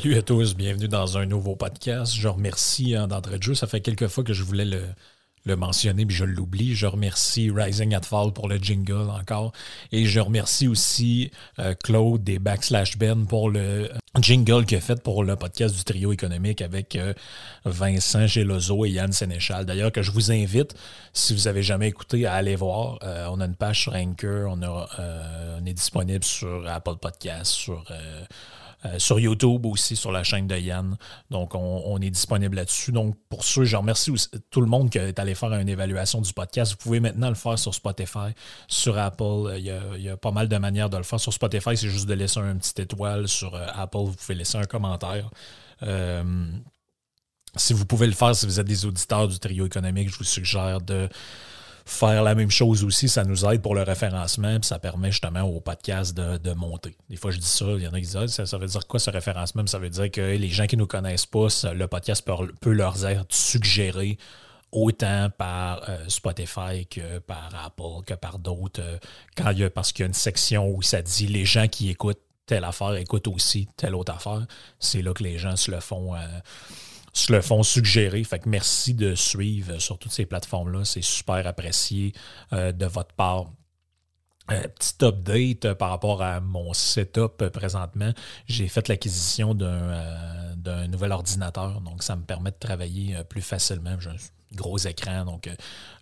Salut à tous, bienvenue dans un nouveau podcast. Je remercie hein, d'entrée de jeu. Ça fait quelques fois que je voulais le, mentionner, puis je l'oublie. Je remercie Rising at Fall pour le jingle encore. Et je remercie aussi euh, Claude des Backslash Ben pour le jingle qu'il a fait pour le podcast du trio économique avec euh, Vincent Gelozo et Yann Sénéchal. D'ailleurs, que je vous invite, si vous avez jamais écouté, à aller voir. Euh, on a une page sur Anchor, on, on est disponible sur Apple Podcasts, sur... euh, euh, sur YouTube aussi, sur la chaîne de Yann. Donc, on, est disponible là-dessus. Donc, pour ceux, je remercie tout le monde qui est allé faire une évaluation du podcast. Vous pouvez maintenant le faire sur Spotify, sur Apple. Il y a, il y a pas mal de manières de le faire. Sur Spotify, c'est juste de laisser un petit étoile. Sur euh, Apple, vous pouvez laisser un commentaire. Euh, si vous pouvez le faire, si vous êtes des auditeurs du trio économique, je vous suggère de faire la même chose aussi. Ça nous aide pour le référencement, puis ça permet justement au podcast de, monter. Des fois, je dis ça, il y en a qui disent Ah, ça, ça veut dire quoi ce référencement? Ça veut dire que les gens qui ne nous connaissent pas, le podcast peut, leur être suggéré autant par euh, Spotify que par Apple, que par d'autres. euh, parce qu'il y a une section où ça dit les gens qui écoutent telle affaire écoutent aussi telle autre affaire. C'est là que les gens se le font. euh, se le font suggérer. Fait que merci de suivre sur toutes ces plateformes-là. C'est super apprécié euh, de votre part. Euh, petit update euh, par rapport à mon setup présentement. J'ai fait l'acquisition d'un nouvel ordinateur, donc ça me permet de travailler plus facilement. Un gros écran, donc euh,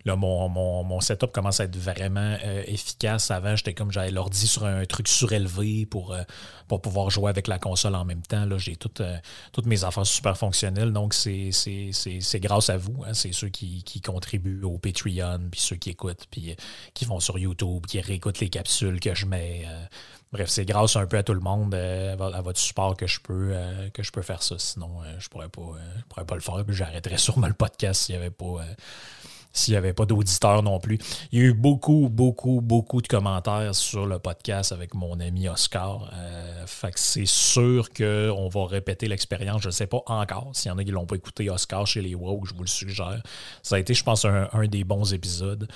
là, mon, mon, mon setup commence à être vraiment euh, efficace. Avant, j'étais comme j'avais l'ordi sur un truc surélevé pour, euh, pour pouvoir jouer avec la console en même temps. Là, j'ai tout, euh, toutes mes affaires super fonctionnelles, donc c'est c'est- c'est- c'est grâce à vous. hein. C'est ceux qui, qui contribuent au Patreon, puis ceux qui écoutent, puis qui vont sur YouTube, qui réécoutent les capsules que je mets. Bref, c'est grâce un peu à tout le monde, euh, à vo- à votre support que je peux, euh, que je peux faire ça. Sinon, euh, je pourrais pourrais pas le faire. J'arrêterais sûrement le podcast s'il n'y avait pas. Euh, s'il n'y avait pas d'auditeurs non plus. Il y a eu beaucoup, beaucoup, beaucoup de commentaires sur le podcast avec mon ami Oscar. Euh, fait que c'est sûr qu'on va répéter l'expérience. Je ne sais pas encore. S'il y en a qui ne l'ont pas écouté, Oscar chez les WoW, je vous le suggère. Ça a été, je pense, un, des bons épisodes.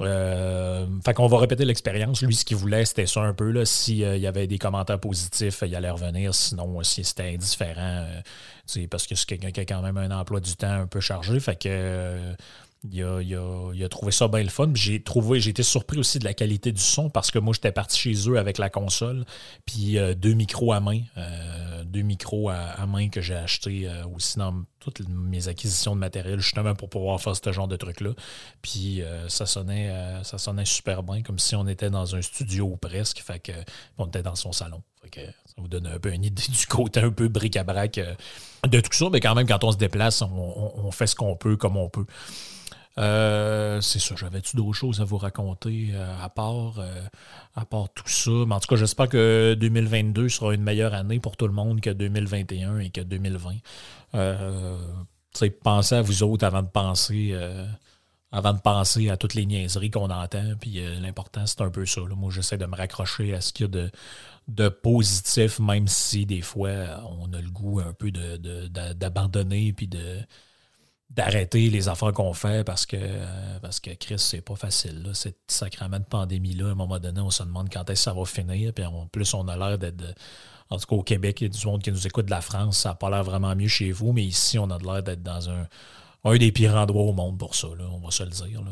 Euh, fait qu'on va répéter l'expérience. Lui, ce qu'il voulait, c'était ça un peu. S'il y avait des commentaires positifs, il allait revenir. Sinon, si c'était indifférent, euh, parce que c'est quelqu'un qui a quand même un emploi du temps un peu chargé. Fait que. Il a, il a- il a trouvé ça bien le fun. J'ai trouvé, j'ai été surpris aussi de la qualité du son parce que moi, j'étais parti chez eux avec la console, puis euh, deux micros à main, euh, deux micros à, main que j'ai acheté euh, aussi dans toutes mes acquisitions de matériel, justement pour pouvoir faire ce genre de truc-là. Puis ça sonnait, ça sonnait super bien, comme si on était dans un studio ou presque. Fait que on était dans son salon. Fait que ça vous donne un peu une idée du côté un peu bric-à-brac de tout ça. Mais quand même, quand on se déplace, on fait ce qu'on peut comme on peut. Euh, c'est ça. J'avais-tu d'autres choses à vous raconter euh, à part euh, à part tout ça? Mais en tout cas, j'espère que 2022 sera une meilleure année pour tout le monde que 2021 et que 2020. Euh, tu sais, pensez à vous autres avant de penser avant de penser à toutes les niaiseries qu'on entend. Puis l'important, c'est un peu ça. là. Moi, j'essaie de me raccrocher à ce qu'il y a de, de positif, même si des fois, on a le goût un peu de, de- d'abandonner puis de d'arrêter les affaires qu'on fait parce que, parce que Chris, c'est pas facile. Là. Cette sacrament de pandémie-là, à un moment donné, on se demande quand est-ce que ça va finir. Puis en plus, on a l'air d'être. En tout cas, au Québec, il y a du monde qui nous écoute de la France. Ça n'a pas l'air vraiment mieux chez vous, mais ici, on a l'air d'être dans un, un des pires endroits au monde pour ça. Là, on va se le dire. Là.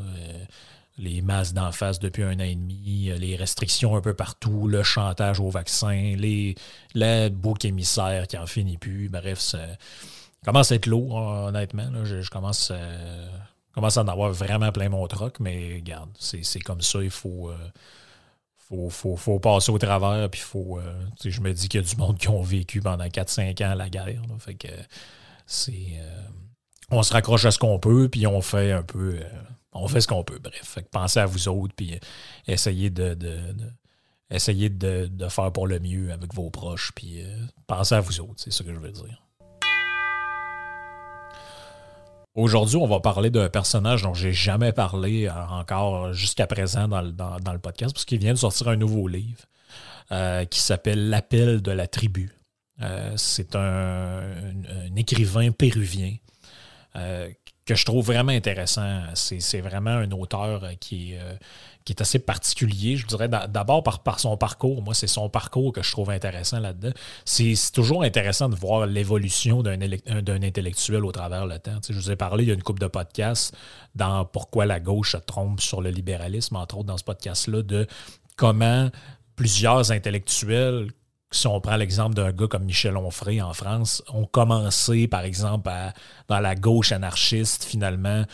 Les masses d'en face depuis un an et demi, les restrictions un peu partout, le chantage au vaccin, les, les boucs émissaires qui en finit plus. Bref, ça commence à être lourd, honnêtement. Je, commence, euh, commence à en avoir vraiment plein mon troc, mais regarde, c'est comme ça, il faut, euh, faut, faut, passer au travers. Puis faut, euh, je me dis qu'il y a du monde qui ont vécu pendant 4-5 ans la guerre. fait c'est. on se raccroche à ce qu'on peut, puis on fait un peu on fait ce qu'on peut, bref. pensez à vous autres, puis essayez de, de, faire pour le mieux avec vos proches, puis pensez à vous autres, c'est ce que je veux dire. Aujourd'hui, on va parler d'un personnage dont j'ai jamais parlé euh, encore jusqu'à présent dans le, podcast, parce qu'il vient de sortir un nouveau livre euh, qui s'appelle L'appel de la tribu. c'est un, écrivain péruvien que je trouve vraiment intéressant. C'est vraiment un auteur qui est, euh, qui est assez particulier, je dirais, d'abord par, son parcours. Moi, c'est son parcours que je trouve intéressant là-dedans. C'est toujours intéressant de voir l'évolution d'un intellectuel au travers le temps. je vous ai parlé, il y a une coupe de podcasts dans Pourquoi la gauche trompe sur le libéralisme, entre autres dans ce podcast-là, de comment plusieurs intellectuels si on prend l'exemple d'un gars comme Michel Onfray en France, ont commencé, par exemple, dans la gauche anarchiste, finalement,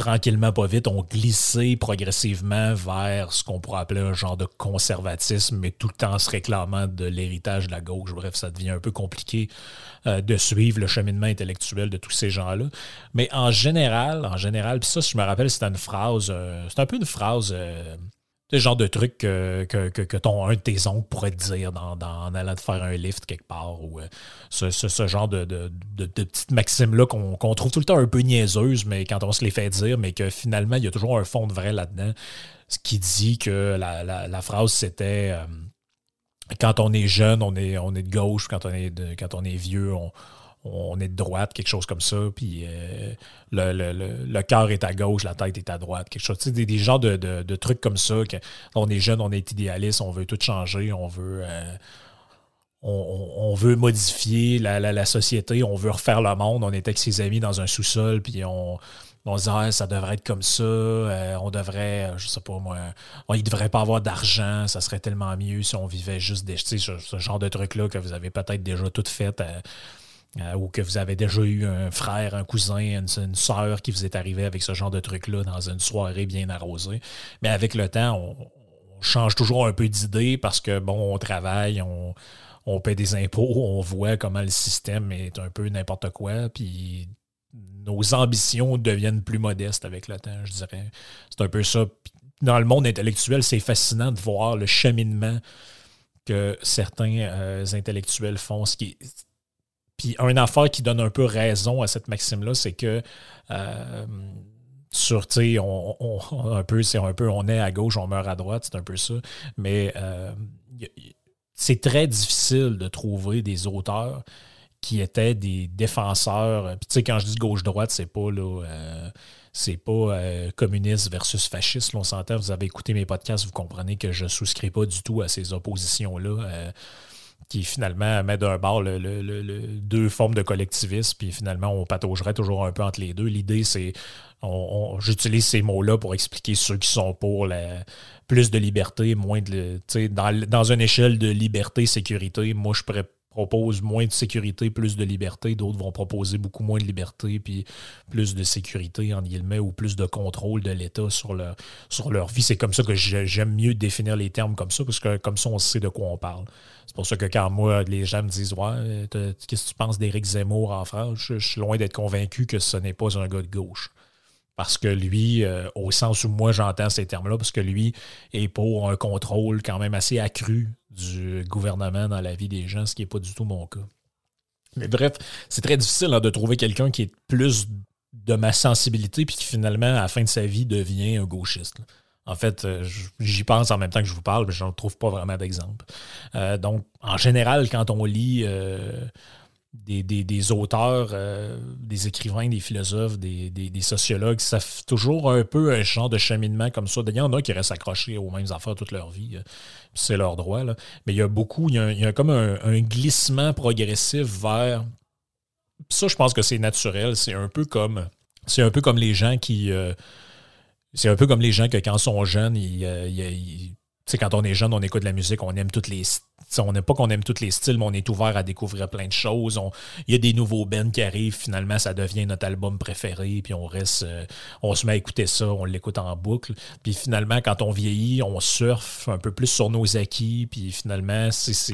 tranquillement, pas vite, ont glissé progressivement vers ce qu'on pourrait appeler un genre de conservatisme, mais tout le temps se réclamant de l'héritage de la gauche. Bref, ça devient un peu compliqué euh, de suivre le cheminement intellectuel de tous ces gens-là. Mais en général, en général, puis ça, si je me rappelle, c'était une phrase, euh, c'est un peu une phrase... Euh, le genre de truc que, que, ton, un de tes oncles pourrait te dire dans, en allant te faire un lift quelque part. ou euh, ce, genre de, de, petites maximes-là qu'on trouve tout le temps un peu niaiseuses, mais quand on se les fait dire, mais que finalement, il y a toujours un fond de vrai là-dedans. Ce qui dit que la, phrase, c'était euh, quand on est jeune, on est, on est de gauche, quand on est, quand on est vieux, on, on est de droite, quelque chose comme ça, puis euh, le, cœur est à gauche, la tête est à droite, quelque chose. Des, des genres de, trucs comme ça. Que, on est jeune, on est idéaliste, on veut tout changer, on veut. Euh, on, modifier la, société, on veut refaire le monde. On est avec ses amis dans un sous-sol, puis on, on se dit ah, ça devrait être comme ça, euh, on devrait, je sais pas moi, il devrait pas avoir d'argent, ça serait tellement mieux si on vivait juste des, ce, ce genre de trucs-là que vous avez peut-être déjà tout fait. Euh, ou que vous avez déjà eu un frère, un cousin, une, une soeur qui vous est arrivé avec ce genre de truc-là dans une soirée bien arrosée. Mais avec le temps, on, change toujours un peu d'idée parce que, bon, on travaille, on, on paie des impôts, on voit comment le système est un peu n'importe quoi, puis nos ambitions deviennent plus modestes avec le temps, je dirais. C'est un peu ça. Dans le monde intellectuel, c'est fascinant de voir le cheminement que certains euh, intellectuels font, ce qui est puis une affaire qui donne un peu raison à cette maxime-là, c'est que euh, sur, on, un peu, c'est un peu, on est à gauche, on meurt à droite, c'est un peu ça. Mais euh, c'est très difficile de trouver des auteurs qui étaient des défenseurs. Puis tu sais, quand je dis gauche-droite, c'est pas. Euh, c'est pas communiste versus fasciste. on s'entend, vous avez écouté mes podcasts, vous comprenez que je ne souscris pas du tout à ces oppositions-là qui finalement met d'un bord le, deux formes de collectivisme, puis finalement on pataugerait toujours un peu entre les deux. L'idée, c'est, on, j'utilise ces mots-là pour expliquer ceux qui sont pour la, plus de liberté, moins de... Dans, dans une échelle de liberté-sécurité, moi je pourrais propose moins de sécurité, plus de liberté. D'autres vont proposer beaucoup moins de liberté, puis plus de sécurité, en guillemets, ou plus de contrôle de l'État sur leur, sur leur vie. C'est comme ça que j'aime mieux définir les termes comme ça, parce que comme ça, on sait de quoi on parle. C'est pour ça que quand moi, les gens me disent Ouais, qu'est-ce que tu penses d'Éric Zemmour en France je, suis loin d'être convaincu que ce n'est pas un gars de gauche parce que lui, euh, au sens où moi j'entends ces termes-là, parce que lui est pour un contrôle quand même assez accru du gouvernement dans la vie des gens, ce qui n'est pas du tout mon cas. Mais bref, c'est très difficile hein, de trouver quelqu'un qui est plus de ma sensibilité, puis qui finalement, à la fin de sa vie, devient un gauchiste. En fait, euh, j'y pense en même temps que je vous parle, mais je ne trouve pas vraiment d'exemple. Euh, donc, en général, quand on lit des, auteurs, euh, des écrivains, des philosophes, des, sociologues, ça fait toujours un peu un genre de cheminement comme ça. Il y en a qui restent accrochés aux mêmes affaires toute leur vie. Euh, c'est leur droit. Mais il y a beaucoup, il y a, comme un, glissement progressif vers. Ça, je pense que c'est naturel. C'est un peu comme. C'est un peu comme les gens qui. Euh, c'est un peu comme les gens que quand ils sont jeunes, ils quand on est jeune, on écoute de la musique, on aime toutes les on n'aime pas qu'on aime tous les styles, mais on est ouvert à découvrir plein de choses. Il y a des nouveaux bands qui arrivent, finalement, ça devient notre album préféré, puis on reste, euh, on se met à écouter ça, on l'écoute en boucle. Puis finalement, quand on vieillit, on surfe un peu plus sur nos acquis, puis finalement,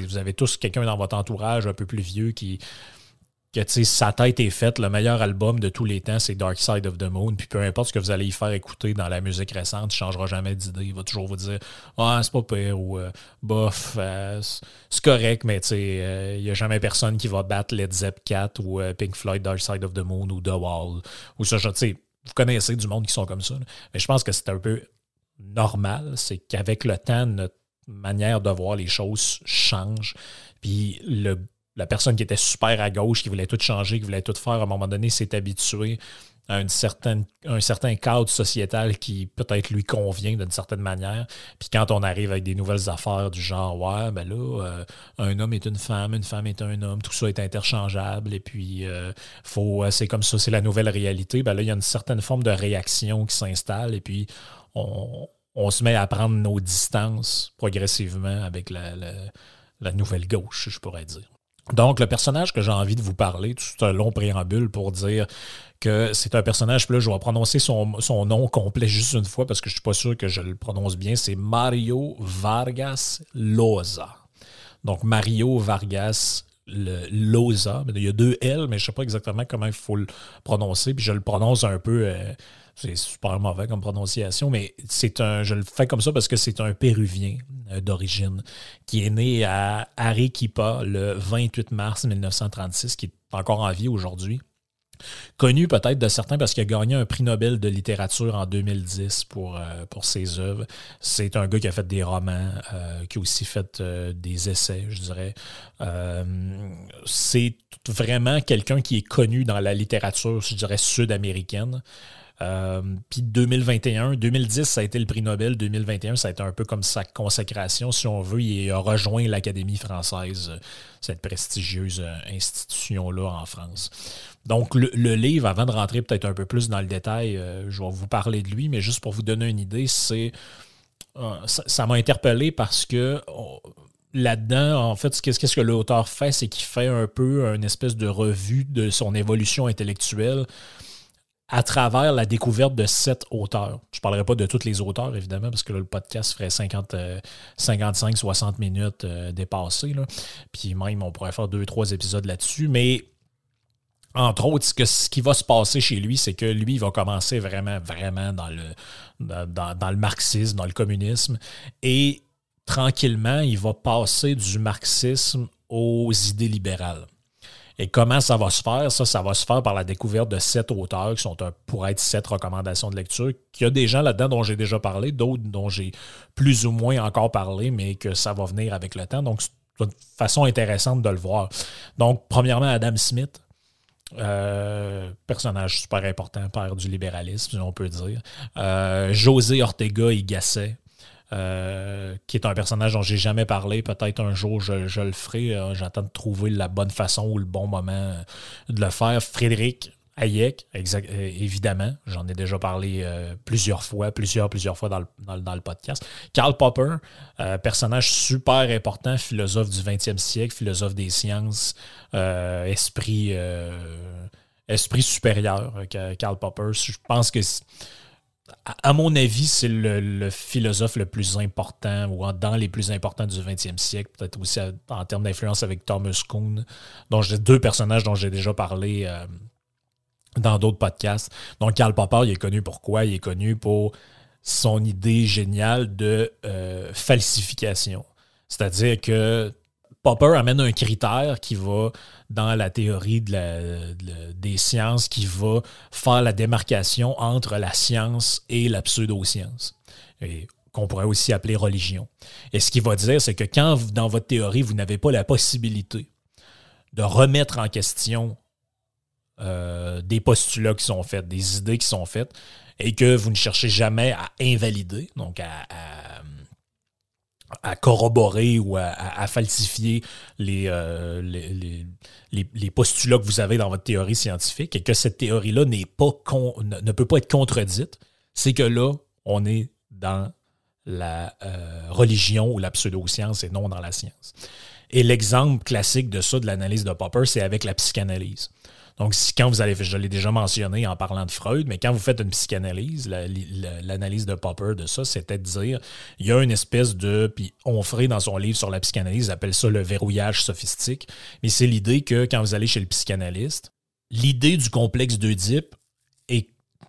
vous avez tous quelqu'un dans votre entourage un peu plus vieux qui que sa tête est faite, le meilleur album de tous les temps, c'est Dark Side of the Moon. Puis peu importe ce que vous allez y faire écouter dans la musique récente, il ne changera jamais d'idée. Il va toujours vous dire Ah, c'est pas pire ou euh, bof, euh, c'est correct, mais il n'y euh, a jamais personne qui va battre Led Zepp 4 ou Pink Floyd Dark Side of the Moon ou The Wall. Ou ça, vous connaissez du monde qui sont comme ça. Mais je pense que c'est un peu normal. C'est qu'avec le temps, notre manière de voir les choses change. Puis le la personne qui était super à gauche, qui voulait tout changer, qui voulait tout faire, à un moment donné, s'est habitué à une certaine, un certain cadre sociétal qui peut-être lui convient d'une certaine manière. Puis quand on arrive avec des nouvelles affaires du genre, ouais, ben là, euh, un homme est une femme, une femme est un homme, tout ça est interchangeable, et puis euh, faut, euh, c'est comme ça, c'est la nouvelle réalité, ben là, il y a une certaine forme de réaction qui s'installe, et puis on, se met à prendre nos distances progressivement avec la nouvelle gauche, je pourrais dire. Donc, le personnage que j'ai envie de vous parler, tout un long préambule pour dire que c'est un personnage, puis là, je vais prononcer son, nom complet juste une fois parce que je ne suis pas sûr que je le prononce bien. C'est Mario Vargas Loza. Donc, Mario Vargas Loza. Il y a deux L, mais je ne sais pas exactement comment il faut le prononcer, puis je le prononce un peu. Euh, c'est super mauvais comme prononciation, mais c'est un, je le fais comme ça parce que c'est un Péruvien euh, d'origine qui est né à Arequipa le 28 mars 1936, qui est encore en vie aujourd'hui. Connu peut-être de certains parce qu'il a gagné un prix Nobel de littérature en 2010 pour, euh, pour ses œuvres. C'est un gars qui a fait des romans, euh, qui a aussi fait des essais, je dirais. c'est vraiment quelqu'un qui est connu dans la littérature, je dirais, sud-américaine. Euh, puis 2021, 2010, ça a été le prix Nobel. 2021, ça a été un peu comme sa consécration, si on veut. Il a rejoint l'Académie française, cette prestigieuse euh, institution-là en France. Donc, le, livre, avant de rentrer peut-être un peu plus dans le détail, euh, je vais vous parler de lui, mais juste pour vous donner une idée, c'est. ça m'a interpellé parce que. là-dedans, en fait, qu'est-ce que l'auteur fait, c'est qu'il fait un peu une espèce de revue de son évolution intellectuelle à travers la découverte de sept auteurs. Je ne parlerai pas de tous les auteurs, évidemment, parce que le podcast ferait 50, 55, 60 minutes euh, dépassées. Puis même, on pourrait faire deux, trois épisodes là-dessus. Mais entre autres, ce, qui va se passer chez lui, c'est que lui, il va commencer vraiment, vraiment dans le, dans le marxisme, dans le communisme. Et tranquillement, il va passer du marxisme aux idées libérales. Et comment ça va se faire? Ça, ça va se faire par la découverte de sept auteurs qui sont un, pour être sept recommandations de lecture. Il y a des gens là-dedans dont j'ai déjà parlé, d'autres dont j'ai plus ou moins encore parlé, mais que ça va venir avec le temps. Donc, c'est une façon intéressante de le voir. Donc, premièrement, Adam Smith. Euh, personnage super important, père du libéralisme, on peut dire. Euh, José Ortega y Gasset, euh, qui est un personnage dont j'ai jamais parlé. Peut-être un jour je, le ferai. Euh, j'attends de trouver la bonne façon ou le bon moment euh, de le faire. Frédéric Hayek, évidemment. J'en ai déjà parlé plusieurs fois, plusieurs, plusieurs fois dans le, podcast. Karl Popper, personnage super important, philosophe du 20e siècle, philosophe des sciences, esprit, esprit supérieur, Karl Popper. Je pense que à mon avis, c'est le, philosophe le plus important ou dans les plus importants du 20e siècle, peut-être aussi en termes d'influence avec Thomas Kuhn, dont j'ai deux personnages dont j'ai déjà parlé euh, dans d'autres podcasts. Donc, Karl Popper, il est connu pour quoi? Il est connu pour son idée géniale de euh, falsification. C'est-à-dire que Popper amène un critère qui va, dans la théorie des sciences, qui va faire la démarcation entre la science et la pseudo-science. Et qu'on pourrait aussi appeler religion. Et ce qu'il va dire, c'est que quand, dans votre théorie, vous n'avez pas la possibilité de remettre en question euh, des postulats qui sont faits, des idées qui sont faites, et que vous ne cherchez jamais à invalider, donc à, à, corroborer ou à, falsifier euh, les, les, postulats que vous avez dans votre théorie scientifique, et que cette théorie-là n'est pas ne peut pas être contredite, c'est que là, on est dans la euh, religion ou la pseudo-science et non dans la science. Et l'exemple classique de ça, de l'analyse de Popper, c'est avec la psychanalyse. Donc, quand vous allez, je l'ai déjà mentionné en parlant de Freud, mais quand vous faites une psychanalyse, l'analyse de Popper de ça, c'était de dire, il y a une espèce de, puis Onfray dans son livre sur la psychanalyse appelle ça le verrouillage sophistique, mais c'est l'idée que quand vous allez chez le psychanalyste, l'idée du complexe d'Oedipe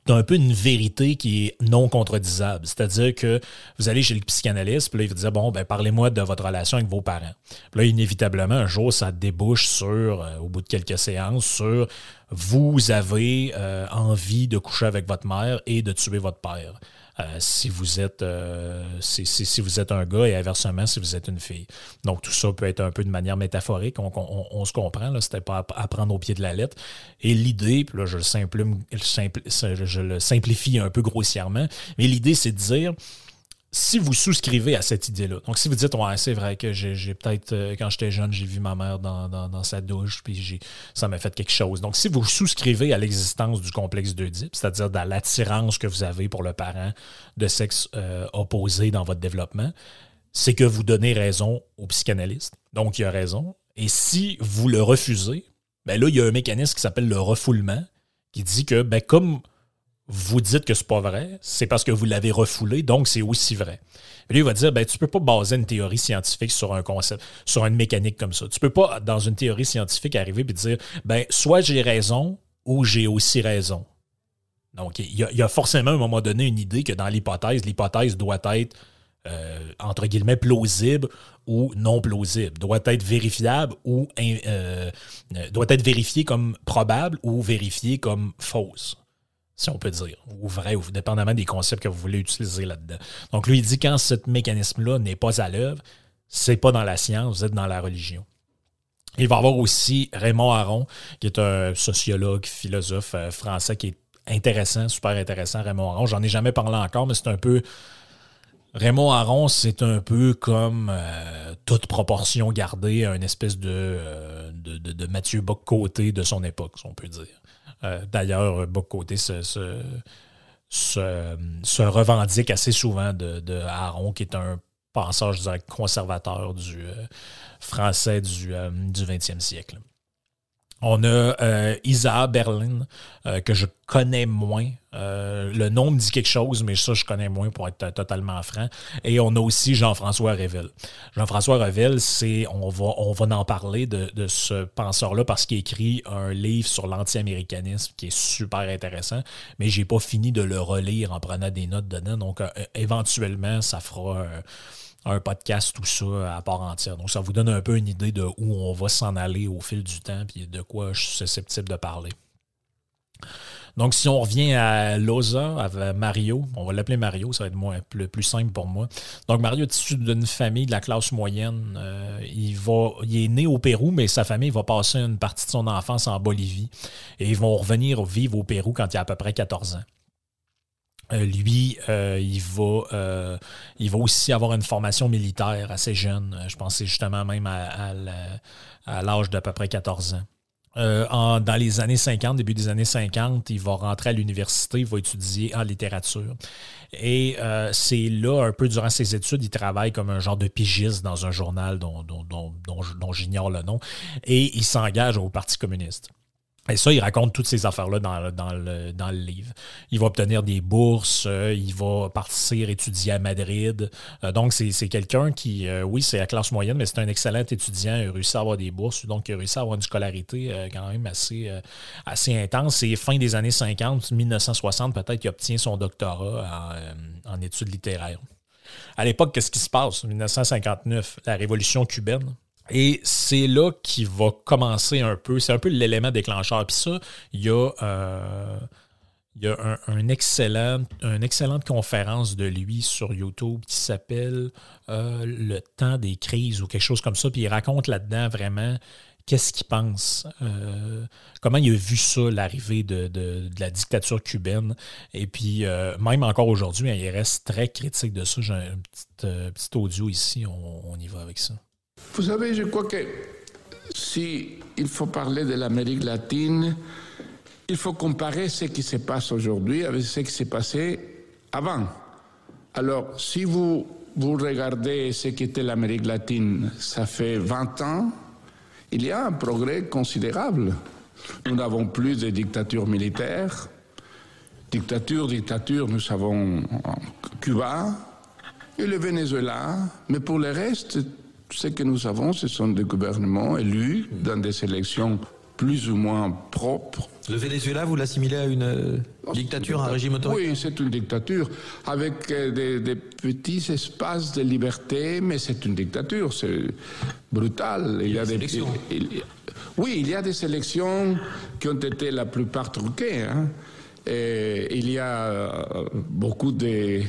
est un peu une vérité qui est non contredisable. C'est-à-dire que vous allez chez le psychanalyste, puis là, il vous dit Bon, ben, parlez-moi de votre relation avec vos parents. Puis là, inévitablement, un jour, ça débouche sur, euh, au bout de quelques séances, sur vous avez euh, envie de coucher avec votre mère et de tuer votre père. Euh, si vous êtes euh, si, vous êtes un gars et inversement si vous êtes une fille. Donc tout ça peut être un peu de manière métaphorique, on, se comprend, là, c'était pas à, prendre au pied de la lettre. Et l'idée, là je le, je le simplifie un peu grossièrement, mais l'idée c'est de dire si vous souscrivez à cette idée-là, donc si vous dites, ouais, c'est vrai que j'ai peut-être, euh, quand j'étais jeune, j'ai vu ma mère dans, sa douche, puis ça m'a fait quelque chose. Donc, si vous souscrivez à l'existence du complexe d'Oedipe, c'est-à-dire dans l'attirance que vous avez pour le parent de sexe euh, opposé dans votre développement, c'est que vous donnez raison au psychanalyste. Donc, il a raison. Et si vous le refusez, ben là, il y a un mécanisme qui s'appelle le refoulement, qui dit que, ben, comme vous dites que c'est pas vrai, c'est parce que vous l'avez refoulé, donc c'est aussi vrai. Lui, il va dire, ben, tu peux pas baser une théorie scientifique sur un concept, sur une mécanique comme ça. Tu peux pas, dans une théorie scientifique, arriver et dire, ben, soit j'ai raison ou j'ai aussi raison. Donc, il y, a, forcément à un moment donné une idée que dans l'hypothèse, l'hypothèse doit être, euh, entre guillemets, plausible ou non plausible, doit être vérifiable ou euh, doit être vérifiée comme probable ou vérifiée comme fausse si on peut dire, ou vrai, ou dépendamment des concepts que vous voulez utiliser là-dedans. Donc, lui, il dit quand ce mécanisme-là n'est pas à l'œuvre, c'est pas dans la science, vous êtes dans la religion. Il va y avoir aussi Raymond Aron, qui est un sociologue, philosophe euh, français qui est intéressant, super intéressant, Raymond Aron. J'en ai jamais parlé encore, mais c'est un peu. Raymond Aron, c'est un peu comme euh, toute proportion gardée une espèce de, euh, de, de, de Mathieu Bock-Côté de son époque, si on peut dire. Euh, d'ailleurs, Bocoté se, se, revendique assez souvent de, de, Aaron, qui est un dirais, conservateur du euh, français du, euh, du 20e siècle. On a euh, Isa Berlin, euh, que je connais moins. Euh, le nom me dit quelque chose, mais ça, je connais moins pour être totalement franc. Et on a aussi Jean-François Revel. Jean-François Revel, c'est, on va, en parler de, ce penseur-là parce qu'il écrit un livre sur l'anti-américanisme qui est super intéressant, mais j'ai pas fini de le relire en prenant des notes dedans. Donc, éventuellement, ça fera un podcast, tout ça, à part entière. Donc, ça vous donne un peu une idée de où on va s'en aller au fil du temps, puis de quoi je suis susceptible de parler. Donc, si on revient à Loza, à Mario, on va l'appeler Mario, ça va être moins, le plus simple pour moi. Donc, Mario est issu d'une famille de la classe moyenne. Euh, il, il est né au Pérou, mais sa famille va passer une partie de son enfance en Bolivie. Et ils vont revenir vivre au Pérou quand il a à peu près 14 ans. Euh, lui, euh, il, va, euh, il va aussi avoir une formation militaire assez jeune. Je pense justement même à, l'âge d'à peu près 14 ans. dans les années 50, début des années 50, il va rentrer à l'université, il va étudier en littérature. Et c'est là, un peu durant ses études, il travaille comme un genre de pigiste dans un journal dont j'ignore le nom. Et il s'engage au Parti communiste. Et ça, il raconte toutes ces affaires-là dans, le, livre. Il va obtenir des bourses, euh, il va partir étudier à Madrid. Euh, donc, c'est quelqu'un qui, euh, oui, c'est la classe moyenne, mais c'est un excellent étudiant. Il a réussi à avoir des bourses, donc il a réussi à avoir une scolarité quand même assez, intense. C'est fin des années 50, 1960, peut-être qu'il obtient son doctorat en études littéraires. À l'époque, qu'est-ce qui se passe? 1959, la révolution cubaine. Et c'est là qu'il va commencer un peu, c'est un peu l'élément déclencheur. Puis ça, il y a, euh, un, excellent, une excellente conférence de lui sur YouTube qui s'appelle euh, Le temps des crises ou quelque chose comme ça. Puis il raconte là-dedans vraiment qu'est-ce qu'il pense, euh, comment il a vu ça, l'arrivée de, la dictature cubaine. Et puis, même encore aujourd'hui, il reste très critique de ça. J'ai un petit, audio ici, on, y va avec ça. Vous savez, je crois que si il faut parler de l'Amérique latine, il faut comparer ce qui se passe aujourd'hui avec ce qui s'est passé avant. Alors, si vous, vous regardez ce qu'était l'Amérique latine, ça fait 20 ans, il y a un progrès considérable. Nous n'avons plus de dictature militaire. Dictature, dictature, nous savons Cuba et le Venezuela. Mais pour le reste, ce que nous avons, ce sont des gouvernements élus dans des élections plus ou moins propres. Le Venezuela, vous l'assimilez à une euh, oh, dictature, un régime autoritaire Oui, c'est une dictature, avec euh, des, petits espaces de liberté, mais c'est une dictature, c'est brutal. Il, y a des élections. oui, il y a des élections qui ont été la plupart truquées. Hein. Et il y a euh, beaucoup de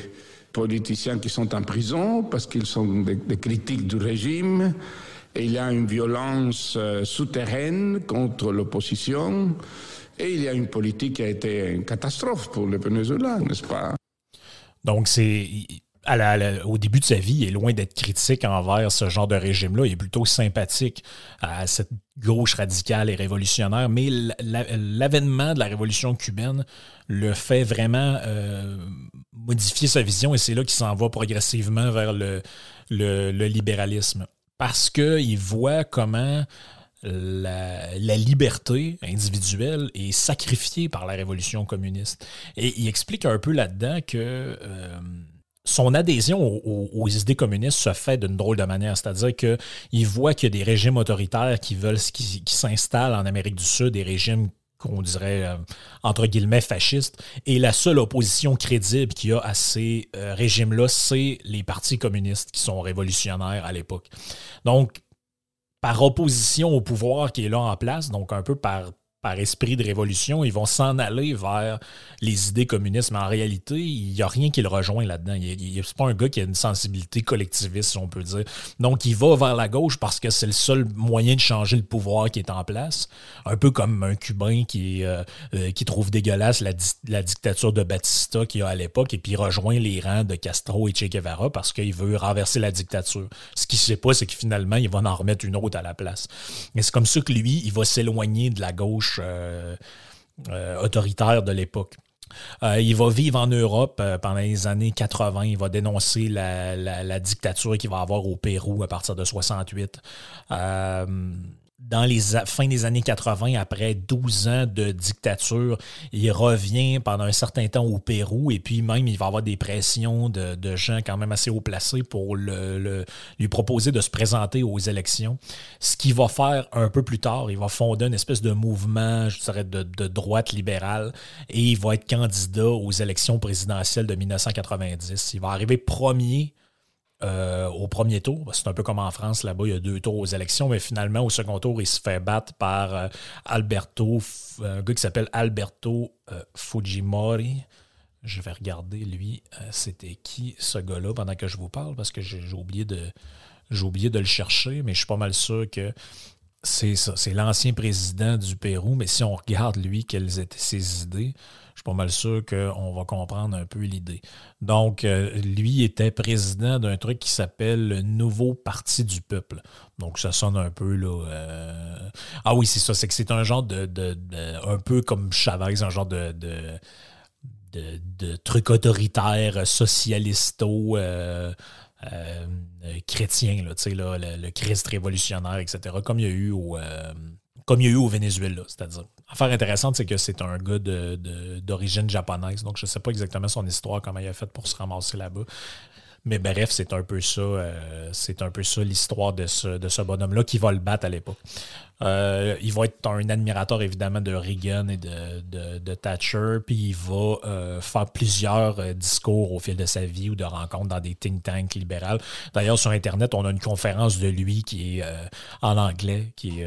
politiciens qui sont en prison parce qu'ils sont des, critiques du régime. Et il y a une violence euh, souterraine contre l'opposition. Et il y a une politique qui a été une catastrophe pour le Venezuela, n'est-ce pas? Donc, c'est au début de sa vie, il est loin d'être critique envers ce genre de régime-là. Il est plutôt sympathique à cette gauche radicale et révolutionnaire. Mais l'avènement de la révolution cubaine le fait vraiment euh, modifier sa vision et c'est là qu'il s'en va progressivement vers le, le, libéralisme. Parce qu'il voit comment la, liberté individuelle est sacrifiée par la révolution communiste. Et il explique un peu là-dedans que euh, son adhésion aux, idées communistes se fait d'une drôle de manière. C'est-à-dire qu'il voit qu'il y a des régimes autoritaires qui veulent qui, s'installent en Amérique du Sud, des régimes qu'on dirait euh, entre guillemets fascistes. Et la seule opposition crédible qu'il y a à ces euh, régimes-là, c'est les partis communistes qui sont révolutionnaires à l'époque. Donc, par opposition au pouvoir qui est là en place, donc un peu par par esprit de révolution, ils vont s'en aller vers les idées communistes. Mais en réalité, il n'y a rien qui le rejoint là-dedans. Ce n'est pas un gars qui a une sensibilité collectiviste, si on peut dire. Donc, il va vers la gauche parce que c'est le seul moyen de changer le pouvoir qui est en place. Un peu comme un Cubain qui, euh, euh, trouve dégueulasse la, la dictature de Batista qu'il y a à l'époque et puis rejoint les rangs de Castro et Che Guevara parce qu'il veut renverser la dictature. Ce qu'il ne sait pas, c'est que finalement, il va en remettre une autre à la place. Mais c'est comme ça que lui, il va s'éloigner de la gauche euh, euh, autoritaire de l'époque. Euh, il va vivre en Europe pendant les années 80. Il va dénoncer la, dictature qu'il va avoir au Pérou à partir de 68 dans les fins des années 80, après 12 ans de dictature, il revient pendant un certain temps au Pérou et puis même il va avoir des pressions de, gens quand même assez haut placés pour lui proposer de se présenter aux élections. Ce qu'il va faire un peu plus tard, il va fonder une espèce de mouvement, je dirais, de, de droite libérale et il va être candidat aux élections présidentielles de 1990. Il va arriver premier euh, au premier tour. C'est un peu comme en France, là-bas, il y a deux tours aux élections, mais finalement, au second tour, il se fait battre par euh, Alberto, un gars qui s'appelle Alberto euh, Fujimori. Je vais regarder, lui, c'était qui ce gars-là pendant que je vous parle, parce que j'ai oublié, de, oublié de le chercher, mais je suis pas mal sûr que c'est ça. C'est l'ancien président du Pérou, mais si on regarde, lui, quelles étaient ses idées, je suis pas mal sûr qu'on va comprendre un peu l'idée. Donc, euh, lui était président d'un truc qui s'appelle le Nouveau Parti du Peuple. Donc, ça sonne un peu là. Euh, ah oui, c'est ça. C'est que c'est un genre de, Un peu comme Chavez, un genre de. de, truc autoritaire, socialisto. Euh, chrétien, là, là, le, le, Christ révolutionnaire, etc., comme il y a eu au, comme il y a eu au Venezuela, c'est-à-dire. Affaire intéressante, c'est que c'est un gars d'origine japonaise, donc je ne sais pas exactement son histoire, comment il a fait pour se ramasser là-bas. Mais bref, c'est un peu ça, euh, c'est un peu ça l'histoire de ce, bonhomme-là qui va le battre à l'époque. Euh, il va être un admirateur évidemment de Reagan et de, Thatcher, puis il va euh, faire plusieurs discours au fil de sa vie ou de rencontres dans des think tanks libérales. D'ailleurs, sur Internet, on a une conférence de lui qui est en anglais, qui est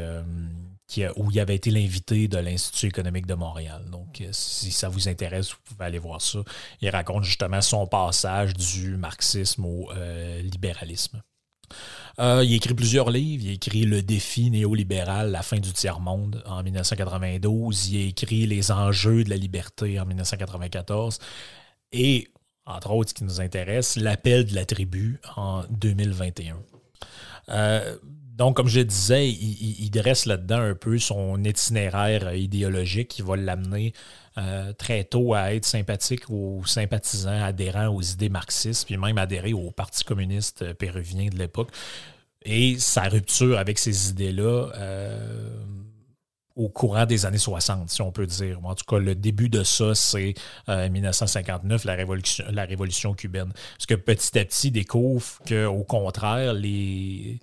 où il avait été l'invité de l'Institut économique de Montréal. Donc, euh, si ça vous intéresse, vous pouvez aller voir ça. Il raconte justement son passage du marxisme au euh, libéralisme. Euh, il écrit plusieurs livres. Il a écrit Le défi néolibéral, la fin du tiers-monde en 1992. Il a écrit Les enjeux de la liberté en 1994. Et, entre autres, ce qui nous intéresse, L'appel de la tribu en 2021. Euh, donc, comme je disais, il, dresse là-dedans un peu son itinéraire idéologique qui va l'amener euh, très tôt à être sympathique aux sympathisants, adhérents aux idées marxistes, puis même adhérer au Parti communiste péruvien de l'époque. Et sa rupture avec ces idées-là euh, au courant des années 60, si on peut dire. En tout cas, le début de ça, c'est 1959, euh, la révolution, la révolution cubaine. Parce que petit à petit, découvre qu'au contraire, les,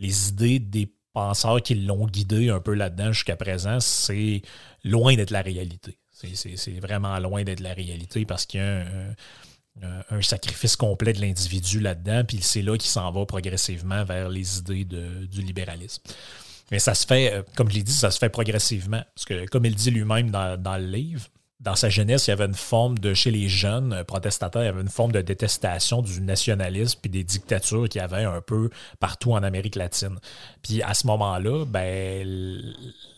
les idées des penseurs qui l'ont guidé un peu là-dedans jusqu'à présent, c'est loin d'être la réalité. C'est vraiment loin d'être la réalité parce qu'il y a un, sacrifice complet de l'individu là-dedans, puis c'est là qu'il s'en va progressivement vers les idées du libéralisme. Mais ça se fait, euh, comme je l'ai dit, ça se fait progressivement. Parce que, comme il dit lui-même dans, le livre, dans sa jeunesse, il y avait une forme de, chez les jeunes euh, protestataires, il y avait une forme de détestation du nationalisme puis des dictatures qu'il y avait un peu partout en Amérique latine. Puis à ce moment-là, ben,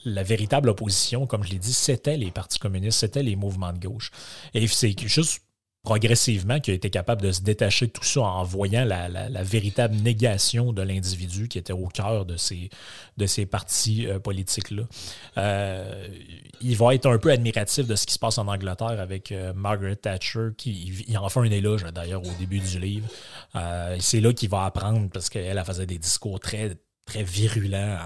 la véritable opposition, comme je l'ai dit, c'était les partis communistes, c'était les mouvements de gauche. Et c'est juste progressivement qui a été capable de se détacher de tout ça en voyant la, véritable négation de l'individu qui était au cœur de ces, partis euh, politiques-là. Euh, il va être un peu admiratif de ce qui se passe en Angleterre avec euh, Margaret Thatcher, qui en fait un éloge d'ailleurs au début du livre. c'est là qu'il va apprendre parce qu'elle faisait des discours très, très virulents.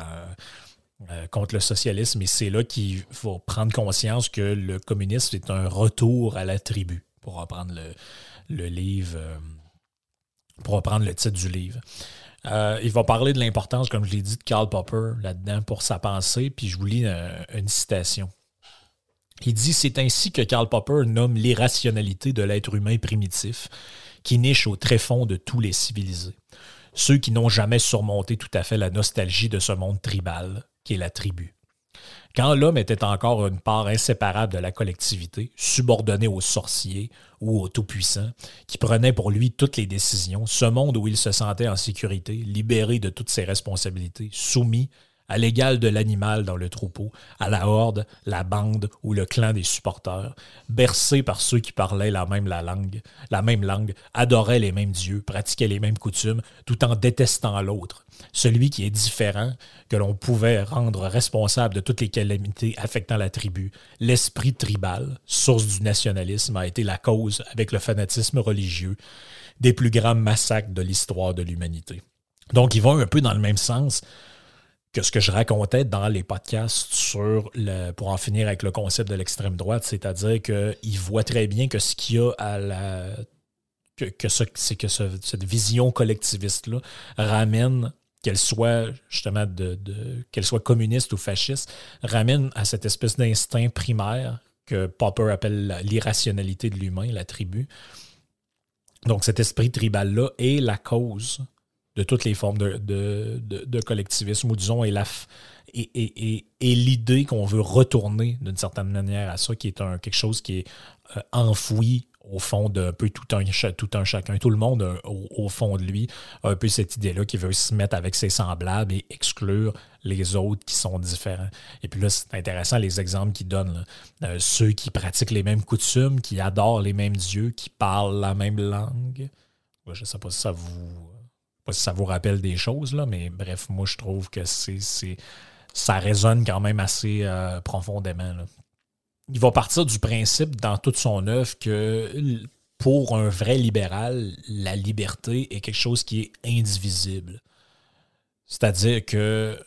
contre le socialisme, et c'est là qu'il faut prendre conscience que le communisme est un retour à la tribu pour reprendre le, livre, euh, pour reprendre le titre du livre. Euh, il va parler de l'importance, comme je l'ai dit, de Karl Popper là-dedans pour sa pensée, puis je vous lis euh, une, citation. Il dit C'est ainsi que Karl Popper nomme l'irrationalité de l'être humain primitif, qui niche au tréfonds de tous les civilisés. Ceux qui n'ont jamais surmonté tout à fait la nostalgie de ce monde tribal, qui est la tribu. Quand l'homme était encore une part inséparable de la collectivité, subordonné aux sorciers ou aux tout-puissants, qui prenaient pour lui toutes les décisions, ce monde où il se sentait en sécurité, libéré de toutes ses responsabilités, soumis à l'égal de l'animal dans le troupeau, à la horde, la bande ou le clan des supporters, bercé par ceux qui parlaient la même la langue, la même langue, adoraient les mêmes dieux, pratiquaient les mêmes coutumes, tout en détestant l'autre, celui qui est différent, que l'on pouvait rendre responsable de toutes les calamités affectant la tribu. L'esprit tribal, source du nationalisme, a été la cause, avec le fanatisme religieux, des plus grands massacres de l'histoire de l'humanité. Donc, il va un peu dans le même sens que ce que je racontais dans les podcasts sur le, pour en finir avec le concept de l'extrême droite, c'est-à-dire qu'il voit très bien que ce qu'il y a à la. que, que, c'est que cette vision collectiviste-là ramène qu'elle soit justement de, qu'elle soit communiste ou fasciste, ramène à cette espèce d'instinct primaire que Popper appelle l'irrationalité de l'humain, la tribu. Donc cet esprit tribal-là est la cause de toutes les formes de, de, collectivisme, ou disons, et, et, et, l'idée qu'on veut retourner d'une certaine manière à ça, qui est un, quelque chose qui est euh, enfoui au fond d'un peu tout un, tout un chacun. Tout le monde, euh, au, fond de lui, a un peu cette idée-là qui veut se mettre avec ses semblables et exclure les autres qui sont différents. Et puis là, c'est intéressant les exemples qu'il donne. Euh, ceux qui pratiquent les mêmes coutumes, qui adorent les mêmes dieux, qui parlent la même langue. Je ne sais pas si ça vous pas si ça vous rappelle des choses, là, mais bref, moi, je trouve que c'est, ça résonne quand même assez euh, profondément. Il va partir du principe dans toute son œuvre que pour un vrai libéral, la liberté est quelque chose qui est indivisible. C'est-à-dire que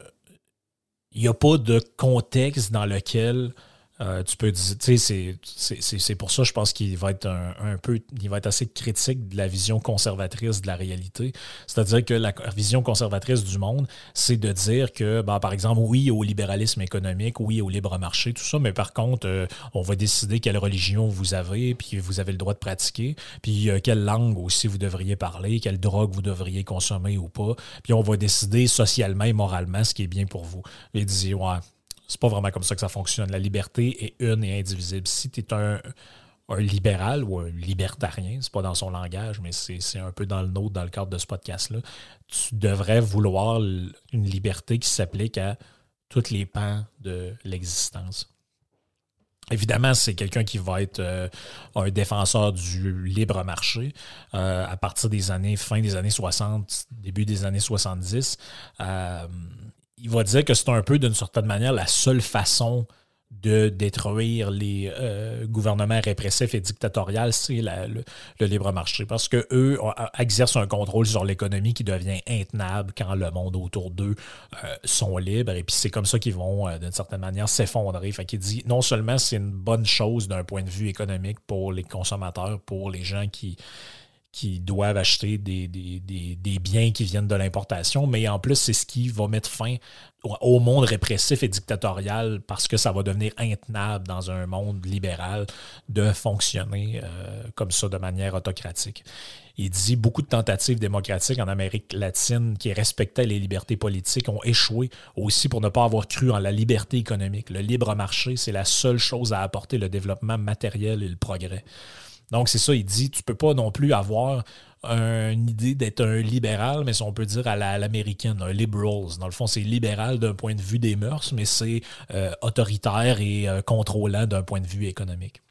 il n'y a pas de contexte dans lequel euh, tu peux tu sais, c'est pour ça, je pense qu'il va être un, peu, il va être assez critique de la vision conservatrice de la réalité. C'est-à-dire que la vision conservatrice du monde, c'est de dire que, ben, par exemple, oui au libéralisme économique, oui au libre marché, tout ça, mais par contre, euh, on va décider quelle religion vous avez, puis vous avez le droit de pratiquer, puis euh, quelle langue aussi vous devriez parler, quelle drogue vous devriez consommer ou pas, puis on va décider socialement et moralement ce qui est bien pour vous. Et dire, ouais, c'est pas vraiment comme ça que ça fonctionne. La liberté est une et indivisible. Si tu es un, libéral ou un libertarien, c'est pas dans son langage, mais c'est un peu dans le nôtre dans le cadre de ce podcast-là, tu devrais vouloir une liberté qui s'applique à tous les pans de l'existence. Évidemment, c'est quelqu'un qui va être euh, un défenseur du libre marché euh, à partir des années, fin des années 60, début des années 70. Euh, il va dire que c'est un peu, d'une certaine manière, la seule façon de détruire les euh, gouvernements répressifs et dictatoriaux, c'est le, libre marché. Parce que eux exercent un contrôle sur l'économie qui devient intenable quand le monde autour d'eux euh, sont libres. Et puis c'est comme ça qu'ils vont, euh, d'une certaine manière, s'effondrer. Fait qu'il dit non seulement c'est une bonne chose d'un point de vue économique pour les consommateurs, pour les gens qui qui doivent acheter des, biens qui viennent de l'importation, mais en plus, c'est ce qui va mettre fin au monde répressif et dictatorial parce que ça va devenir intenable dans un monde libéral de fonctionner euh, comme ça de manière autocratique. Il dit beaucoup de tentatives démocratiques en Amérique latine qui respectaient les libertés politiques ont échoué aussi pour ne pas avoir cru en la liberté économique. Le libre marché, c'est la seule chose à apporter le développement matériel et le progrès. Donc, c'est ça, il dit, tu peux pas non plus avoir une idée d'être un libéral, mais si on peut dire à l'américaine, un liberals. Dans le fond, c'est libéral d'un point de vue des mœurs, mais c'est euh, autoritaire et euh, contrôlant d'un point de vue économique.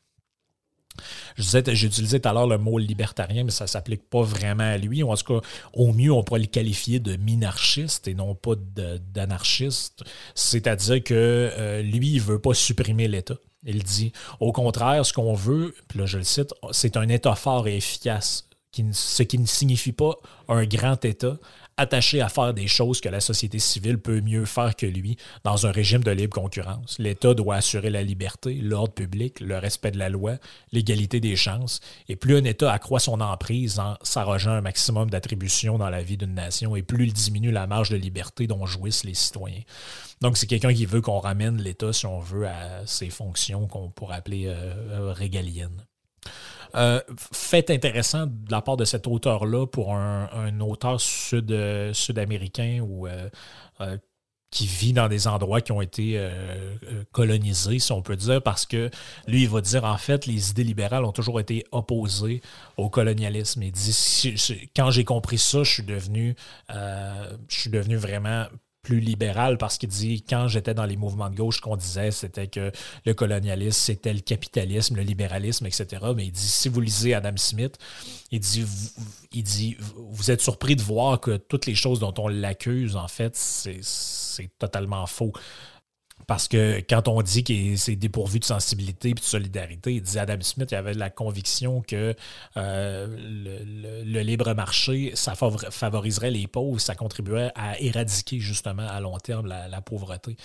J'utilisais tout à l'heure le mot libertarien, mais ça ne s'applique pas vraiment à lui. En tout cas, au mieux, on pourrait le qualifier de minarchiste et non pas d'anarchiste. C'est-à-dire que euh, lui, il ne veut pas supprimer l'État. Il dit, au contraire, ce qu'on veut, puis là je le cite, c'est un État fort et efficace, ce qui ne signifie pas un grand État attaché à faire des choses que la société civile peut mieux faire que lui dans un régime de libre concurrence. L'État doit assurer la liberté, l'ordre public, le respect de la loi, l'égalité des chances. Et plus un État accroît son emprise en s'arrogeant un maximum d'attributions dans la vie d'une nation, et plus il diminue la marge de liberté dont jouissent les citoyens. Donc, c'est quelqu'un qui veut qu'on ramène l'État, si on veut, à ses fonctions qu'on pourrait appeler euh, euh, régaliennes. Euh, fait intéressant de la part de cet auteur-là pour un, auteur sud, sud-américain ou qui vit dans des endroits qui ont été colonisés, si on peut dire, parce que lui, il va dire en fait, les idées libérales ont toujours été opposées au colonialisme. Il dit quand j'ai compris ça, je suis devenu, je suis devenu vraiment plus libéral parce qu'il dit quand j'étais dans les mouvements de gauche, qu'on disait c'était que le colonialisme, c'était le capitalisme, le libéralisme, etc. Mais il dit si vous lisez Adam Smith, il dit vous, il dit vous êtes surpris de voir que toutes les choses dont on l'accuse, en fait, c'est totalement faux. Parce que quand on dit que c'est dépourvu de sensibilité et de solidarité, il dit Adam Smith, il avait la conviction que euh, le, libre marché, ça favoriserait les pauvres, ça contribuerait à éradiquer justement à long terme la, pauvreté.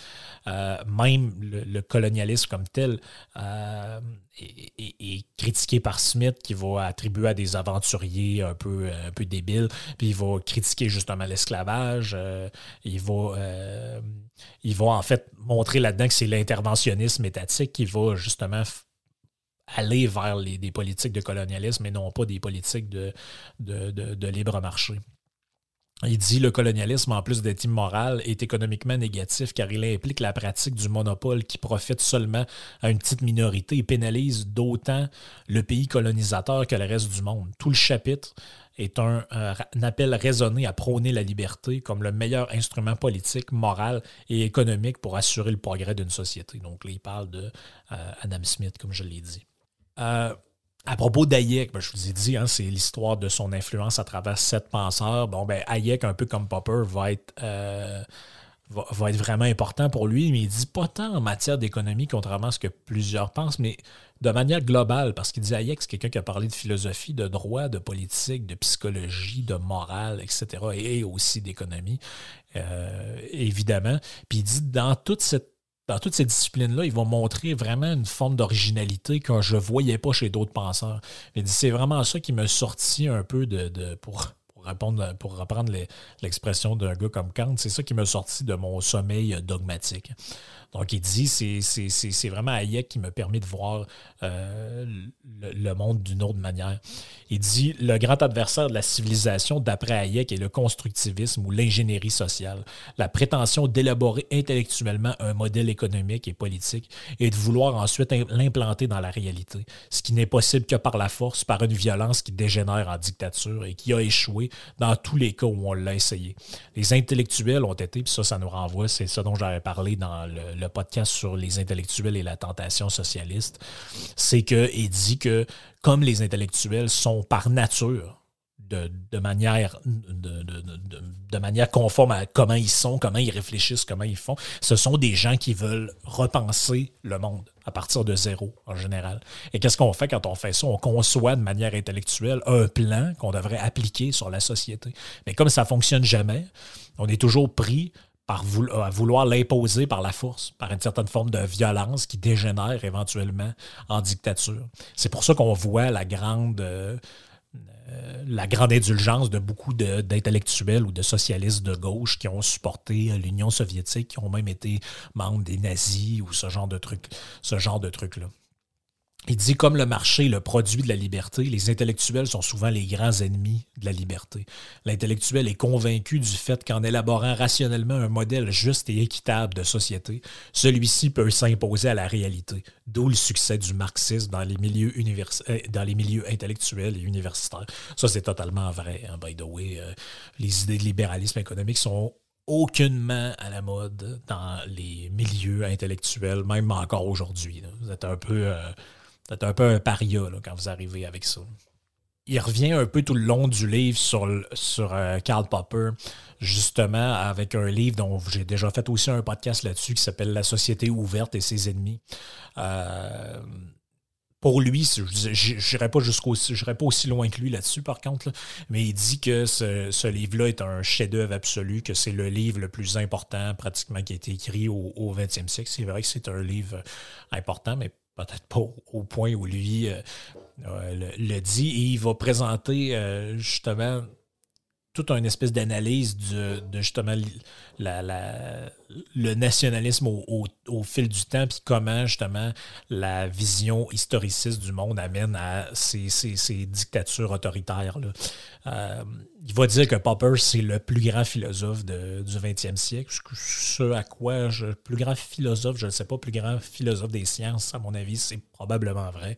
Euh, même le, colonialisme comme tel euh, est, critiqué par Smith, qui va attribuer à des aventuriers un peu, un peu débiles, puis il va critiquer justement l'esclavage, il va il va en fait montrer là-dedans que c'est l'interventionnisme étatique qui va justement aller vers les, des politiques de colonialisme et non pas des politiques de, de, libre marché. Il dit le colonialisme, en plus d'être immoral, est économiquement négatif car il implique la pratique du monopole qui profite seulement à une petite minorité et pénalise d'autant le pays colonisateur que le reste du monde. Tout le chapitre est un, euh, appel raisonné à prôner la liberté comme le meilleur instrument politique, moral et économique pour assurer le progrès d'une société. Donc là, il parle de euh, Adam Smith, comme je l'ai dit. Euh, à propos d'Hayek, ben, je vous ai dit, hein, c'est l'histoire de son influence à travers sept penseurs. Bon, ben, Hayek, un peu comme Popper, va être va, être vraiment important pour lui, mais il dit pas tant en matière d'économie, contrairement à ce que plusieurs pensent, mais de manière globale, parce qu'il dit Hayek, c'est quelqu'un qui a parlé de philosophie, de droit, de politique, de psychologie, de morale, etc., et aussi d'économie, euh, évidemment. Puis il dit dans dans toutes ces disciplines-là, ils vont montrer vraiment une forme d'originalité que je ne voyais pas chez d'autres penseurs. Il dit c'est vraiment ça qui me sortit un peu de, pour pour reprendre l'expression d'un gars comme Kant, c'est ça qui m'a sorti de mon sommeil dogmatique. Donc, il dit, c'est vraiment Hayek qui me permet de voir euh, le, monde d'une autre manière. Il dit, le grand adversaire de la civilisation, d'après Hayek, est le constructivisme ou l'ingénierie sociale, la prétention d'élaborer intellectuellement un modèle économique et politique et de vouloir ensuite l'implanter dans la réalité, ce qui n'est possible que par la force, par une violence qui dégénère en dictature et qui a échoué dans tous les cas où on l'a essayé. Les intellectuels ont été, puis ça, ça nous renvoie, c'est ça dont j'avais parlé dans le podcast sur les intellectuels et la tentation socialiste, c'est qu'il dit que comme les intellectuels sont par nature de, manière, de, manière conforme à comment ils sont, comment ils réfléchissent, comment ils font. Ce sont des gens qui veulent repenser le monde à partir de zéro en général. Et qu'est-ce qu'on fait quand on fait ça? On conçoit de manière intellectuelle un plan qu'on devrait appliquer sur la société. Mais comme ça ne fonctionne jamais, on est toujours pris à vouloir l'imposer par la force, par une certaine forme de violence qui dégénère éventuellement en dictature. C'est pour ça qu'on voit la grande, euh, grande indulgence de beaucoup d'intellectuels ou de socialistes de gauche qui ont supporté l'Union soviétique, qui ont même été membres des nazis ou ce genre de trucs, ce genre de trucs-là. Il dit comme le marché, le produit de la liberté, les intellectuels sont souvent les grands ennemis de la liberté. L'intellectuel est convaincu du fait qu'en élaborant rationnellement un modèle juste et équitable de société, celui-ci peut s'imposer à la réalité, d'où le succès du marxisme dans les milieux, euh, dans les milieux intellectuels et universitaires. Ça, c'est totalement vrai, hein, by the way. Euh, les idées de libéralisme économique sont aucunement à la mode dans les milieux intellectuels, même encore aujourd'hui. Vous êtes un peu... Euh, c'est un peu un paria quand vous arrivez avec ça. Il revient un peu tout le long du livre sur, sur euh, Karl Popper, justement avec un livre dont j'ai déjà fait aussi un podcast là-dessus qui s'appelle La société ouverte et ses ennemis. Euh, pour lui, je n'irai pas pas aussi loin que lui là-dessus, par contre, mais il dit que ce, livre-là est un chef-d'œuvre absolu, que c'est le livre le plus important pratiquement qui a été écrit au, 20e siècle. C'est vrai que c'est un livre important, mais peut-être pas au point où lui euh, euh, le, dit, et il va présenter euh, justement toute une espèce d'analyse de, justement le nationalisme au, fil du temps, puis comment justement la vision historiciste du monde amène à ces, dictatures autoritaires. Euh, il va dire que Popper, c'est le plus grand philosophe du 20e siècle. Ce à quoi, je, plus grand philosophe, je ne sais pas, plus grand philosophe des sciences, à mon avis, c'est probablement vrai.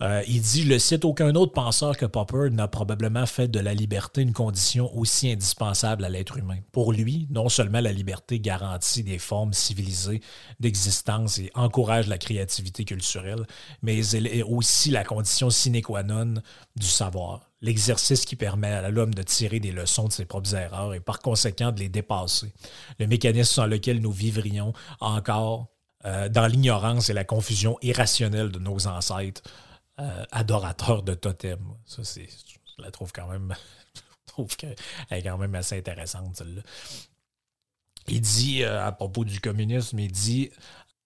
Euh, il dit, je le cite, aucun autre penseur que Popper n'a probablement fait de la liberté une condition aussi indispensable à l'être humain. Pour lui, non seulement la liberté garantit des formes civilisées d'existence et encourage la créativité culturelle, mais elle est aussi la condition sine qua non du savoir, l'exercice qui permet à l'homme de tirer des leçons de ses propres erreurs et par conséquent de les dépasser. Le mécanisme dans lequel nous vivrions encore euh, dans l'ignorance et la confusion irrationnelle de nos ancêtres euh, adorateur de totem. Ça, c'est, je la trouve quand même, je trouve qu'elle est quand même assez intéressante, celle-là. Il dit, euh, à propos du communisme, il dit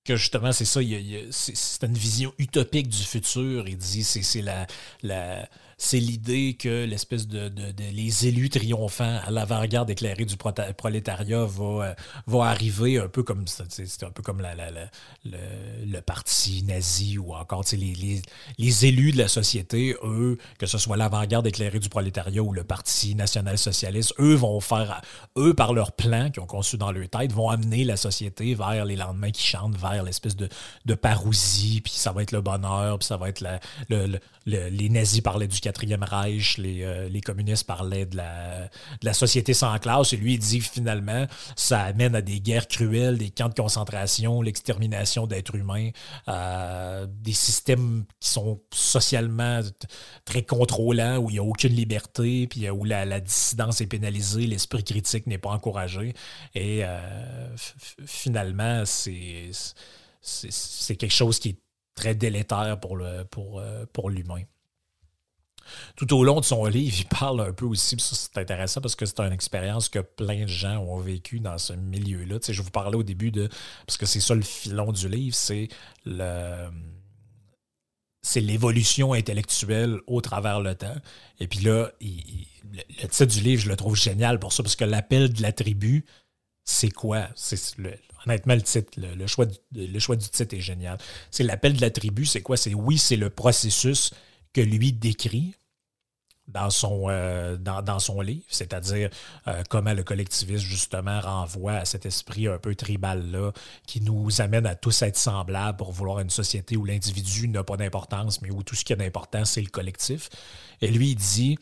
que justement, c'est ça, c'est, une vision utopique du futur. Il dit, c'est, c'est la, la c'est l'idée que l'espèce de, les élus triomphants à l'avant-garde éclairée du prolétariat va, euh, va arriver un peu comme c'est un peu comme le, parti nazi ou encore les, élus de la société, eux, que ce soit l'avant-garde éclairée du prolétariat ou le Parti national-socialiste, eux vont faire, eux, par leur plan qu'ils ont conçu dans leur tête, vont amener la société vers les lendemains qui chantent, vers l'espèce de, de parousie, puis ça va être le bonheur, puis ça va être le, les nazis parlaient du quatrième Reich, euh, les, communistes parlaient de la, société sans classe, et lui, il dit finalement, ça amène à des guerres cruelles, des camps de concentration, l'extermination d'êtres humains, euh, des systèmes qui sont socialement très contrôlants, où il n'y a aucune liberté, puis où la, dissidence est pénalisée, l'esprit critique n'est pas encouragé. Et euh, finalement, c'est quelque chose qui est très délétère pour, pour, euh, pour l'humain. Tout au long de son livre, il parle un peu aussi, c'est intéressant parce que c'est une expérience que plein de gens ont vécu dans ce milieu-là. Tu je vous parlais au début de, parce que c'est ça le filon du livre, c'est le, c'est l'évolution intellectuelle au travers le temps. Et puis là, le, titre du livre, je le trouve génial pour ça, parce que l'appel de la tribu, c'est quoi? C'est honnêtement, le titre, le, choix du, le choix du titre est génial. C'est l'appel de la tribu, c'est quoi? C'est oui, c'est le processus que lui décrit, dans son, euh, dans, son livre, c'est-à-dire euh, comment le collectivisme, justement, renvoie à cet esprit un peu tribal-là qui nous amène à tous être semblables pour vouloir une société où l'individu n'a pas d'importance, mais où tout ce qui a d'importance, c'est le collectif. Et lui, il dit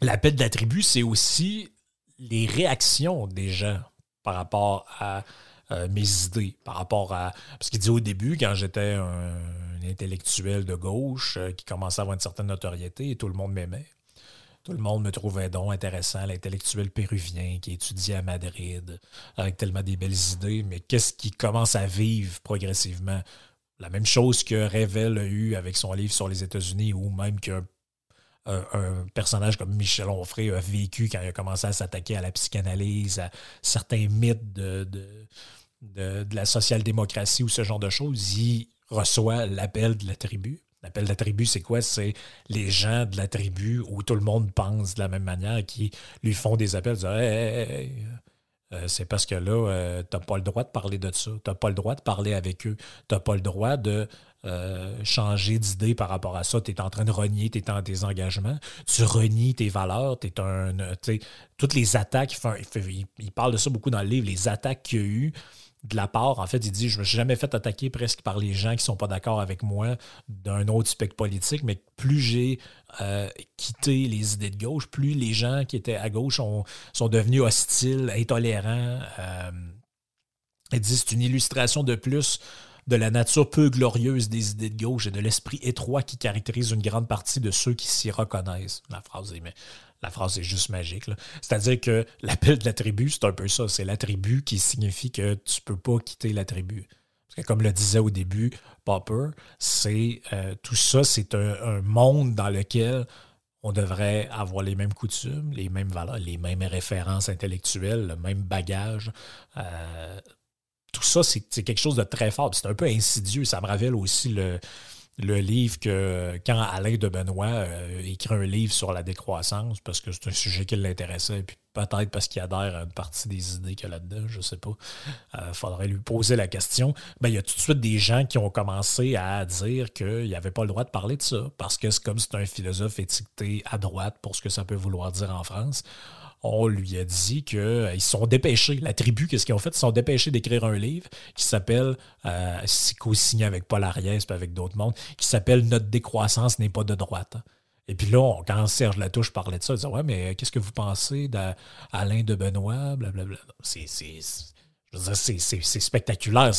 l'appel de la tribu, c'est aussi les réactions des gens par rapport à euh, mes idées, par rapport à. Parce qu'il dit au début, quand j'étais un intellectuel de gauche euh, qui commençait à avoir une certaine notoriété et tout le monde m'aimait. Tout le monde me trouvait donc intéressant, l'intellectuel péruvien qui étudiait à Madrid avec tellement des belles idées, mais qu'est-ce qui commence à vivre progressivement? La même chose que Revel a eu avec son livre sur les États-Unis ou même qu'un un, personnage comme Michel Onfray a vécu quand il a commencé à s'attaquer à la psychanalyse, à certains mythes de, la social-démocratie ou ce genre de choses. Il reçoit l'appel de la tribu. L'appel de la tribu, c'est quoi? C'est les gens de la tribu où tout le monde pense de la même manière qui lui font des appels, disant euh, c'est parce que là, euh, tu n'as pas le droit de parler de ça. Tu n'as pas le droit de parler avec eux. Tu n'as pas le droit de euh, changer d'idée par rapport à ça. Tu es en train de renier tes, engagements. Tu renies tes valeurs. Es un, toutes les attaques, il, il, parle de ça beaucoup dans le livre, les attaques qu'il y a eu de la part, en fait, il dit Je ne me suis jamais fait attaquer presque par les gens qui ne sont pas d'accord avec moi d'un autre spectre politique, mais plus j'ai euh, quitté les idées de gauche, plus les gens qui étaient à gauche sont devenus hostiles, intolérants. Euh, il dit C'est une illustration de plus de la nature peu glorieuse des idées de gauche et de l'esprit étroit qui caractérise une grande partie de ceux qui s'y reconnaissent. La phrase est, la phrase est juste magique. C'est-à-dire que l'appel de la tribu, c'est un peu ça. C'est la tribu qui signifie que tu ne peux pas quitter la tribu. Parce que comme le disait au début Popper, c'est euh, tout ça, c'est un, monde dans lequel on devrait avoir les mêmes coutumes, les mêmes valeurs, les mêmes références intellectuelles, le même bagage. Euh, tout ça, c'est quelque chose de très fort. C'est un peu insidieux. Ça me rappelle aussi le, le livre que quand Alain de Benoît euh, écrit un livre sur la décroissance, parce que c'est un sujet qui l'intéressait, puis peut-être parce qu'il adhère à une partie des idées qu'il y a là-dedans, je ne sais pas. Il euh, faudrait lui poser la question. Ben, il y a tout de suite des gens qui ont commencé à dire qu'il n'y avait pas le droit de parler de ça, parce que c'est comme c'est un philosophe étiqueté à droite pour ce que ça peut vouloir dire en France on lui a dit qu'ils euh, sont dépêchés. La tribu, qu'est-ce qu'ils ont fait? Ils sont dépêchés d'écrire un livre qui s'appelle, euh, co-signé avec Paul Ariès et avec d'autres mondes, qui s'appelle Notre décroissance n'est pas de droite. Et puis là, quand Serge Latouche parlait de ça, il disait Ouais, mais qu'est-ce que vous pensez d'Alain de Benoît? Blablabla. C'est c'est spectaculaire.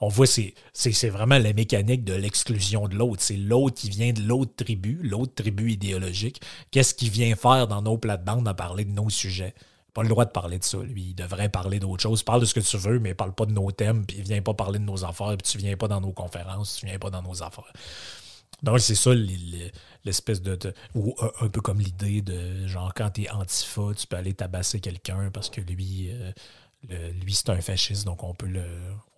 on voit, c'est vraiment la mécanique de l'exclusion de l'autre. C'est l'autre qui vient de l'autre tribu, l'autre tribu idéologique. Qu'est-ce qu'il vient faire dans nos plates-bandes à parler de nos sujets? Pas le droit de parler de ça. Lui, il devrait parler d'autre chose. Parle de ce que tu veux, mais parle pas de nos thèmes, puis vient pas parler de nos affaires, puis tu viens pas dans nos conférences, tu viens pas dans nos affaires. Donc, c'est ça l'espèce de, Ou un, peu comme l'idée de genre quand t'es antifa, tu peux aller tabasser quelqu'un parce que lui. Euh, lui, c'est un fasciste, donc on peut, le,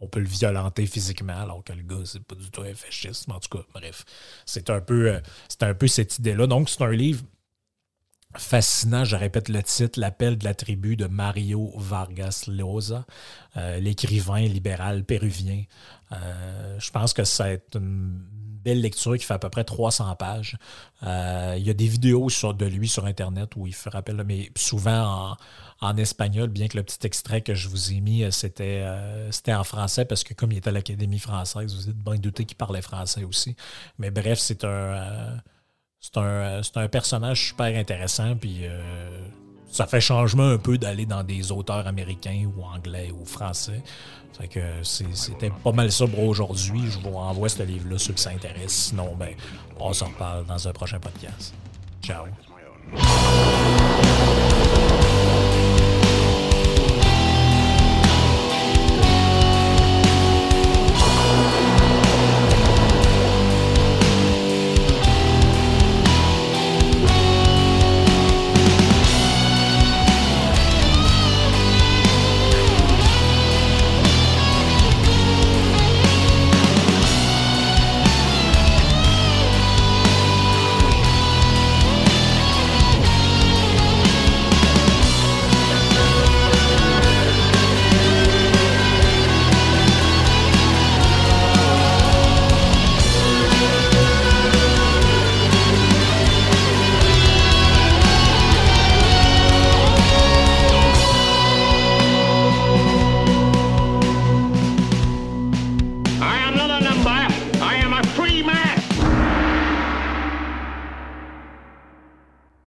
on peut le violenter physiquement, alors que le gars, c'est pas du tout un fasciste. en tout cas, bref, c'est un peu, euh, c'est un peu cette idée-là. Donc, c'est un livre fascinant, je répète le titre, L'appel de la tribu de Mario Vargas Llosa, euh, l'écrivain libéral péruvien. Euh, je pense que c'est une belle lecture qui fait à peu près 300 pages. il y a des vidéos de lui sur Internet où il fait rappel, mais souvent en, en espagnol, bien que le petit extrait que je vous ai mis, euh, c'était, euh, c'était en français, parce que comme il était à l'Académie française, vous êtes bien douté qu'il parlait français aussi. Mais bref, c'est un, euh, c'est un, un personnage super intéressant, puis ça fait changement un peu d'aller dans des auteurs américains ou anglais ou français. C'était pas mal ça pour aujourd'hui. Je vous renvoie ce livre-là, ceux qui s'intéressent. Sinon, ben, on s'en reparle dans un prochain podcast. Ciao.